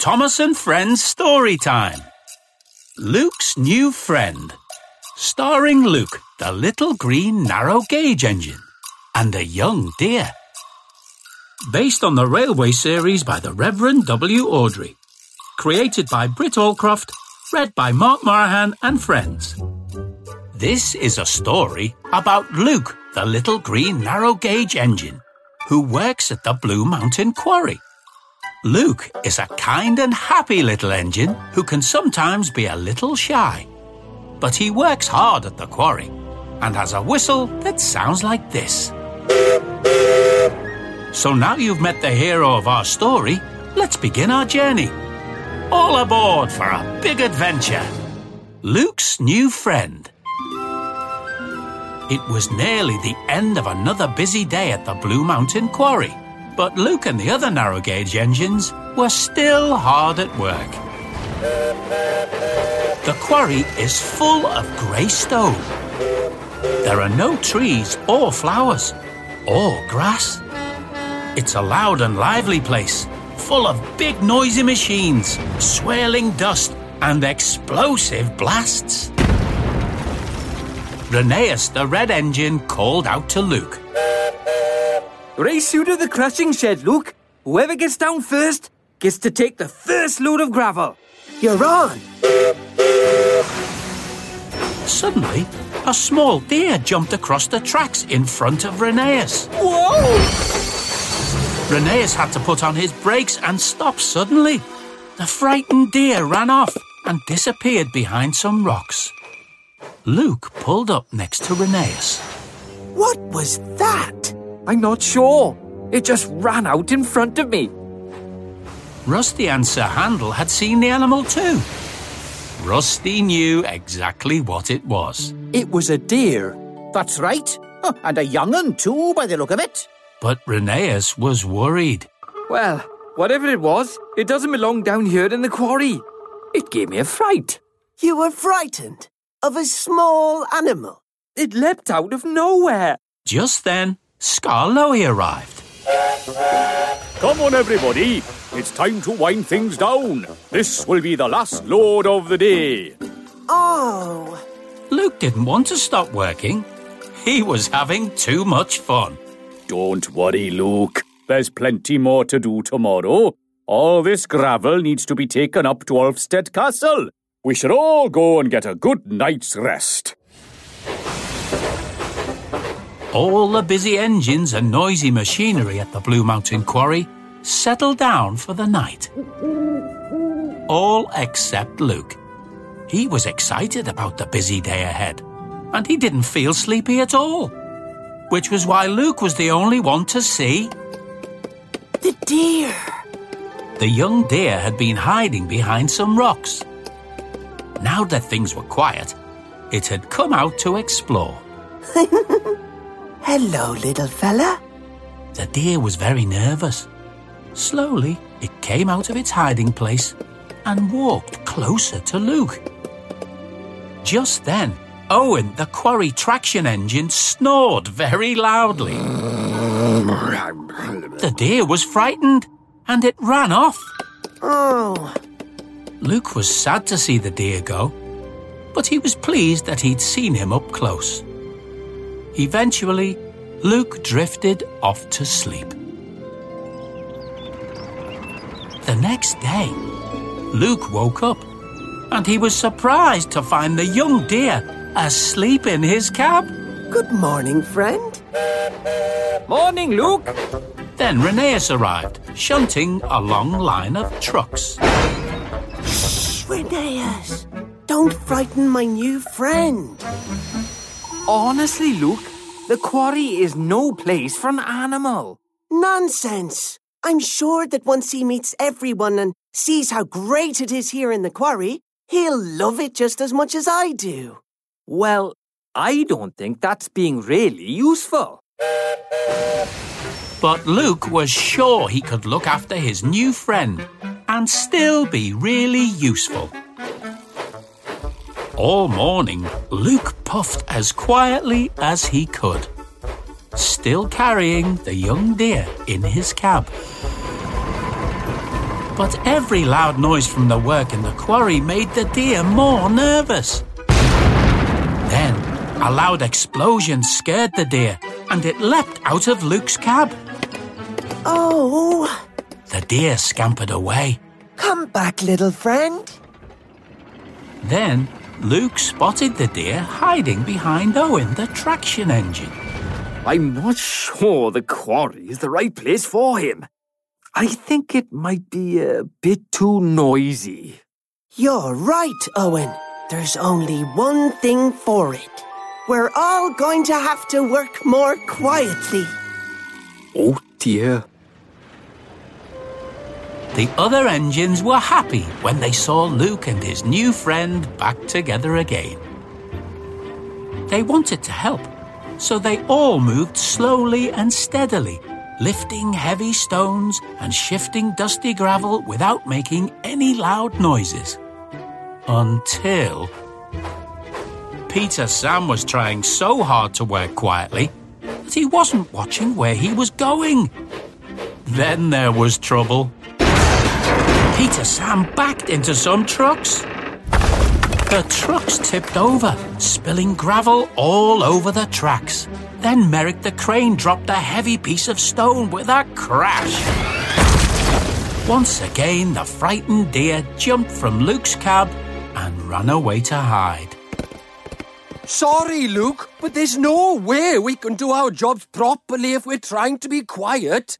Thomas and Friends Story Time. Luke's New Friend. Starring Luke, the little green narrow gauge engine, and a young deer. Based on the railway series by the Reverend W. Awdry. Created by Britt Allcroft, read by Mark Moraghan and friends. This is a story about Luke, the little green narrow gauge engine, who works at the Blue Mountain Quarry. Luke is a kind and happy little engine who can sometimes be a little shy. But he works hard at the quarry and has a whistle that sounds like this. So now you've met the hero of our story, let's begin our journey. All aboard for a big adventure. Luke's new friend. It was nearly the end of another busy day at the Blue Mountain Quarry, but Luke and the other narrow gauge engines were still hard at work. The quarry is full of grey stone. There are no trees or flowers or grass. It's a loud and lively place, full of big noisy machines, swirling dust, and explosive blasts. Rheneas, the red engine, called out to Luke. Race you to the crushing shed, Luke. Whoever gets down first gets to take the first load of gravel. You're on. Suddenly, a small deer jumped across the tracks in front of Rheneas. Whoa! Rheneas had to put on his brakes and stop suddenly. The frightened deer ran off and disappeared behind some rocks. Luke pulled up next to Rheneas. What was that? I'm not sure. It just ran out in front of me. Rusty and Sir Handel had seen the animal too. Rusty knew exactly what it was, It was a deer. That's right. Oh, and a young un too, by the look of it. but Rheneas was worried. Well, whatever it was, it doesn't belong down here in the quarry. It gave me a fright. You were frightened of a small animal. It leapt out of nowhere. Just then, Skarloey arrived. Come on, everybody. It's time to wind things down. This will be the last load of the day. Oh, Luke didn't want to stop working. He was having too much fun. Don't worry, Luke. There's plenty more to do tomorrow. All this gravel needs to be taken up to Ulfstead Castle. We should all go and get a good night's rest. All the busy engines and noisy machinery at the Blue Mountain Quarry settled down for the night. All except Luke. He was excited about the busy day ahead, and he didn't feel sleepy at all. Which was why Luke was the only one to see. the deer. The young deer had been hiding behind some rocks. Now that things were quiet, it had come out to explore. Hello, little fella. The deer was very nervous. Slowly, it came out of its hiding place and walked closer to Luke. Just then, Owen, the quarry traction engine, snored very loudly. The deer was frightened and it ran off. Oh, Luke was sad to see the deer go, but he was pleased that he'd seen him up close. Eventually, Luke drifted off to sleep. The next day, Luke woke up and he was surprised to find the young deer asleep in his cab. good morning, friend. Morning, Luke. Then Rheneas arrived, shunting a long line of trucks. Rheneas, don't frighten my new friend. Honestly, Luke, the quarry is no place for an animal. Nonsense. I'm sure that once he meets everyone and sees how great it is here in the quarry, he'll love it just as much as I do. Well, I don't think that's being really useful. But Luke was sure he could look after his new friend and still be really useful. All morning, Luke puffed as quietly as he could, still carrying the young deer in his cab. But every loud noise from the work in the quarry made the deer more nervous. Then a loud explosion scared the deer and it leapt out of Luke's cab. Oh, The deer scampered away. come back, little friend. Then Luke spotted the deer hiding behind Owen, the traction engine. I'm not sure the quarry is the right place for him. I think it might be a bit too noisy. You're right, Owen. There's only one thing for it. We're all going to have to work more quietly. Oh dear. The other engines were happy when they saw Luke and his new friend back together again. They wanted to help, so they all moved slowly and steadily, lifting heavy stones and shifting dusty gravel without making any loud noises. Until. Peter Sam was trying so hard to work quietly that he wasn't watching where he was going. Then there was trouble. Peter Sam backed into some trucks. The trucks tipped over, spilling gravel all over the tracks. Then Merrick the crane dropped a heavy piece of stone with a crash. Once again, the frightened deer jumped from Luke's cab and ran away to hide. Sorry, Luke, but there's no way we can do our jobs properly if we're trying to be quiet.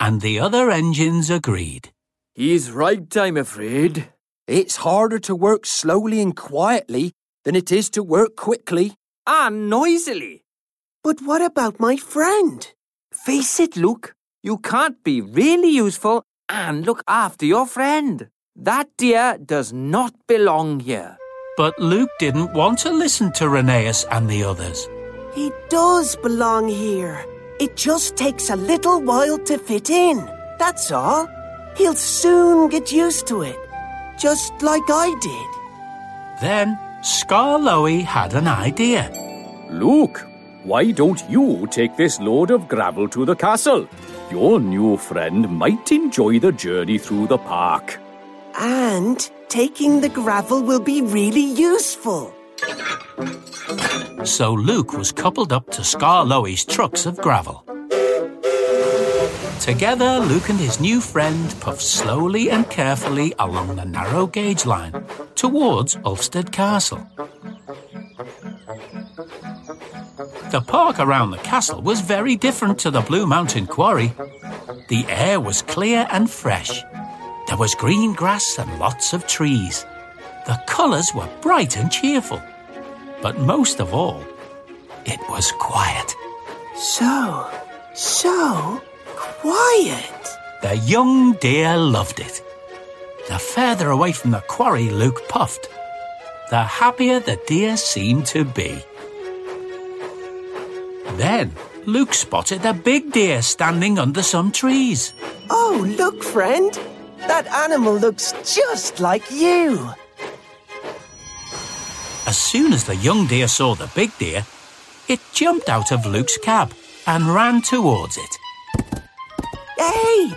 And the other engines agreed. He's right, I'm afraid. It's harder to work slowly and quietly than it is to work quickly. And noisily. But what about my friend? Face it, Luke. You can't be really useful and look after your friend. That deer does not belong here. But Luke didn't want to listen to Rheneas and the others. He does belong here. It just takes a little while to fit in. That's all. He'll soon get used to it. Just like I did. Then Skarloey had an idea. Luke, why don't you take this load of gravel to the castle? Your new friend might enjoy the journey through the park. And taking the gravel will be really useful. So Luke was coupled up to Skarloey's trucks of gravel. Together, Luke and his new friend puffed slowly and carefully along the narrow gauge line towards Ulfstead Castle. The park around the castle was very different to the Blue Mountain Quarry. The air was clear and fresh. There was green grass and lots of trees. The colours were bright and cheerful. But most of all, it was quiet. So, so quiet. The young deer loved it. The further away from the quarry Luke puffed, the happier the deer seemed to be. Then Luke spotted a big deer standing under some trees. Oh, look, friend. That animal looks just like you. As soon as the young deer saw the big deer, it jumped out of Luke's cab and ran towards it. Hey,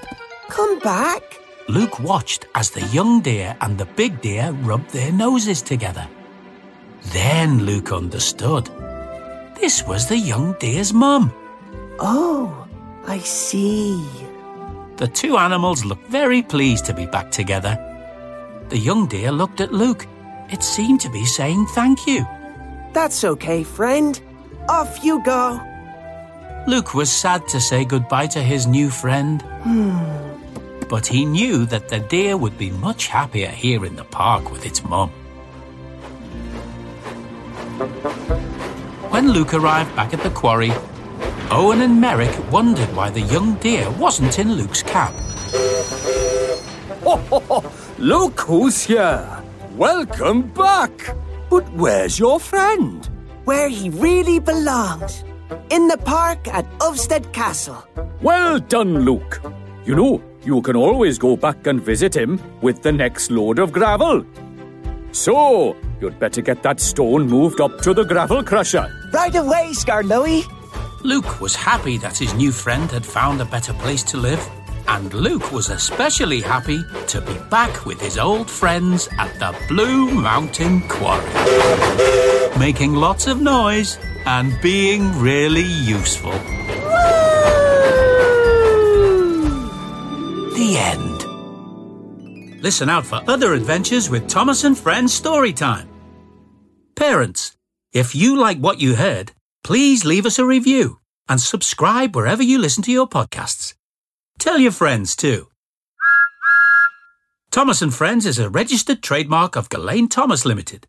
come back. Luke watched as the young deer and the big deer rubbed their noses together. Then Luke understood. This was the young deer's mum. Oh, I see. The two animals looked very pleased to be back together. The young deer looked at Luke. It seemed to be saying thank you. That's okay, friend. Off you go. Luke was sad to say goodbye to his new friend. Hmm. But he knew that the deer would be much happier here in the park with its mum. When Luke arrived back at the quarry, Owen and Merrick wondered why the young deer wasn't in Luke's cab. Look who's here. Welcome back. But where's your friend? Where he really belongs. In the park at Ulfstead Castle. Well done, Luke. You know, you can always go back and visit him with the next load of gravel. So, you'd better get that stone moved up to the gravel crusher. Right away, Skarloey. Luke was happy that his new friend had found a better place to live, and Luke was especially happy to be back with his old friends at the Blue Mountain Quarry, making lots of noise and being really useful. The end. Listen out for other adventures with Thomas and Friends Storytime. Parents, if you like what you heard, please leave us a review and subscribe wherever you listen to your podcasts. Tell your friends too. Thomas and Friends is a registered trademark of Gullane Thomas Limited,